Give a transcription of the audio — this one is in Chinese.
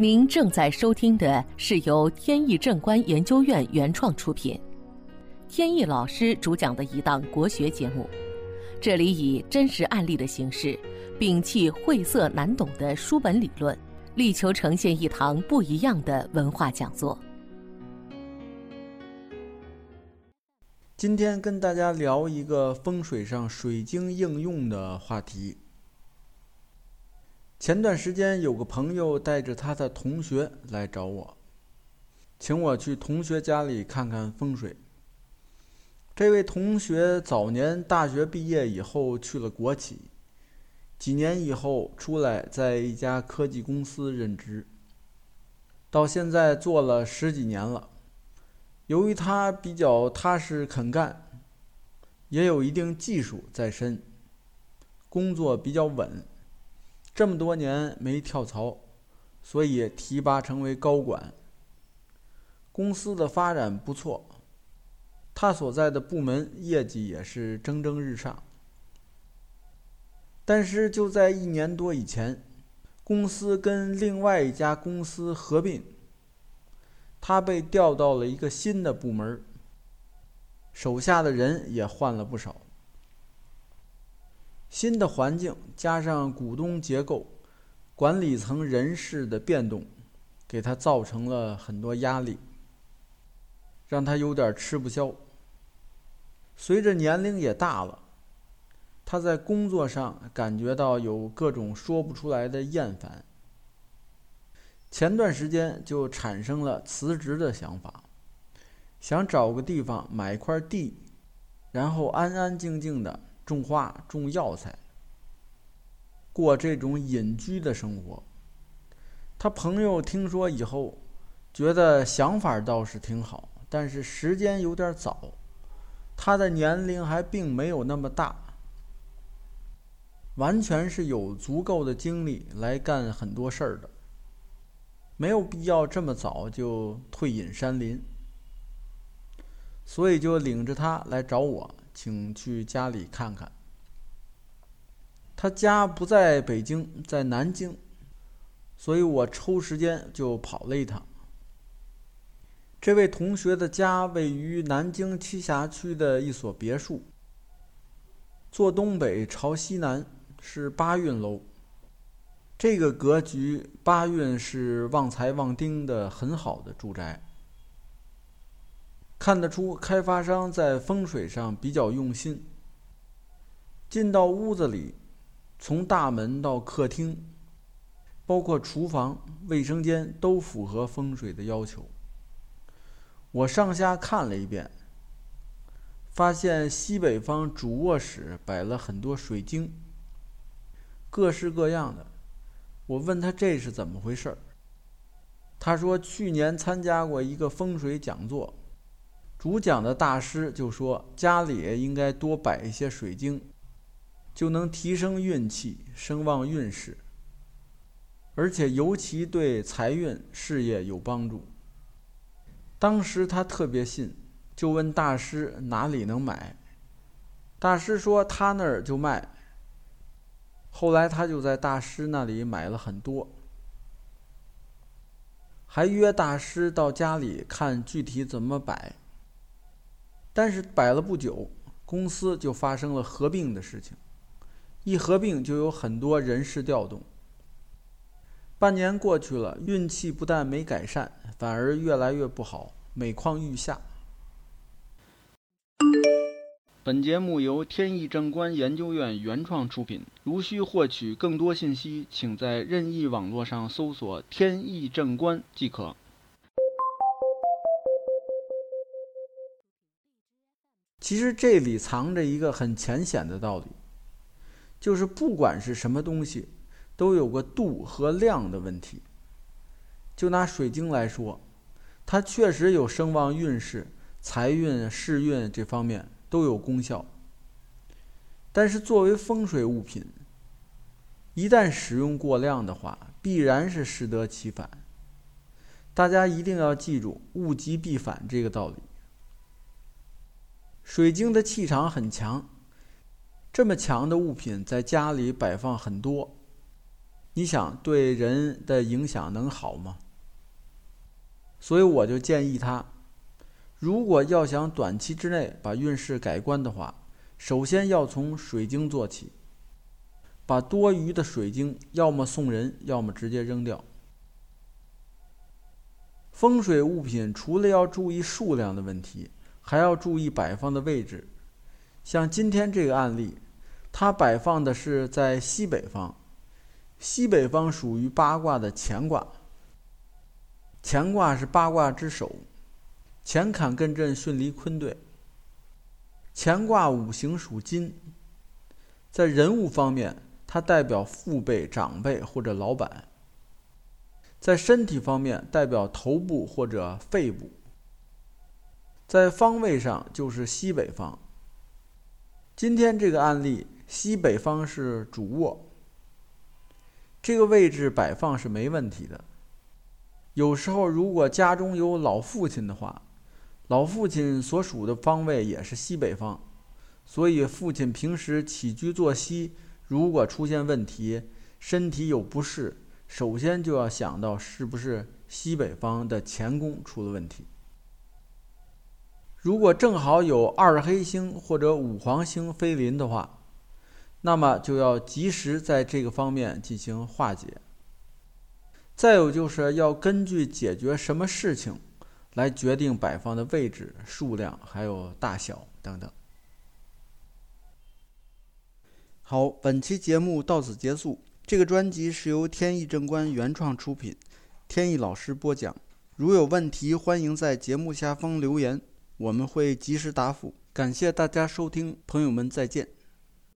您正在收听的是由天意正观研究院原创出品，天意老师主讲的一档国学节目。这里以真实案例的形式，摒弃晦涩难懂的书本理论，力求呈现一堂不一样的文化讲座。今天跟大家聊一个风水上水晶应用的话题。前段时间有个朋友带着他的同学来找我，请我去同学家里看看风水。这位同学早年大学毕业以后去了国企，几年以后出来在一家科技公司任职，到现在做了十几年了。由于他比较踏实肯干，也有一定技术在身，工作比较稳。这么多年没跳槽，所以提拔成为高管。公司的发展不错，他所在的部门业绩也是蒸蒸日上。但是就在一年多以前，公司跟另外一家公司合并，他被调到了一个新的部门，手下的人也换了不少。新的环境加上股东结构、管理层人事的变动，给他造成了很多压力，让他有点吃不消。随着年龄也大了，他在工作上感觉到有各种说不出来的厌烦。前段时间就产生了辞职的想法，想找个地方买块地，然后安安静静的。种花、种药材，过这种隐居的生活。他朋友听说以后，觉得想法倒是挺好，但是时间有点早，他的年龄还并没有那么大，完全是有足够的精力来干很多事儿的，没有必要这么早就退隐山林，所以就领着他来找我。请去家里看看。他家不在北京，在南京，所以我抽时间就跑了一趟。这位同学的家位于南京栖霞区的一所别墅，坐东北朝西南，是八运楼。这个格局，八运是旺财旺丁的很好的住宅。看得出开发商在风水上比较用心。进到屋子里，从大门到客厅，包括厨房、卫生间都符合风水的要求。我上下看了一遍，发现西北方主卧室摆了很多水晶，各式各样的。我问他这是怎么回事儿，他说去年参加过一个风水讲座。主讲的大师就说：“家里应该多摆一些水晶，就能提升运气、声旺运势，而且尤其对财运、事业有帮助。”当时他特别信，就问大师哪里能买。大师说他那儿就卖。后来他就在大师那里买了很多，还约大师到家里看具体怎么摆。但是摆了不久，公司就发生了合并的事情，一合并就有很多人事调动。半年过去了，运气不但没改善，反而越来越不好，每况愈下。本节目由天意正观研究院原创出品。如需获取更多信息，请在任意网络上搜索“天意正观”即可。其实这里藏着一个很浅显的道理，就是不管是什么东西，都有个度和量的问题。就拿水晶来说，它确实有声望运势、财运、势运这方面都有功效。但是作为风水物品，一旦使用过量的话，必然是适得其反。大家一定要记住“物极必反”这个道理。水晶的气场很强，这么强的物品在家里摆放很多，你想对人的影响能好吗？所以我就建议他，如果要想短期之内把运势改观的话，首先要从水晶做起，把多余的水晶要么送人，要么直接扔掉。风水物品除了要注意数量的问题，还要注意摆放的位置。像今天这个案例，它摆放的是在西北方，西北方属于八卦的乾卦。乾卦是八卦之首，乾坎艮震巽离坤兑。乾卦五行属金，在人物方面，它代表父辈、长辈或者老板；在身体方面，代表头部或者肺部；在方位上就是西北方。今天这个案例，西北方是主卧，这个位置摆放是没问题的。有时候，如果家中有老父亲的话，老父亲所属的方位也是西北方，所以父亲平时起居作息如果出现问题，身体有不适，首先就要想到是不是西北方的乾宫出了问题。如果正好有二黑星或者五黄星飞临的话，那么就要及时在这个方面进行化解。再有就是要根据解决什么事情，来决定摆放的位置、数量还有大小等等。好，本期节目到此结束。这个专辑是由天意正观原创出品，天意老师播讲。如有问题，欢迎在节目下方留言，我们会及时答复。感谢大家收听，朋友们再见。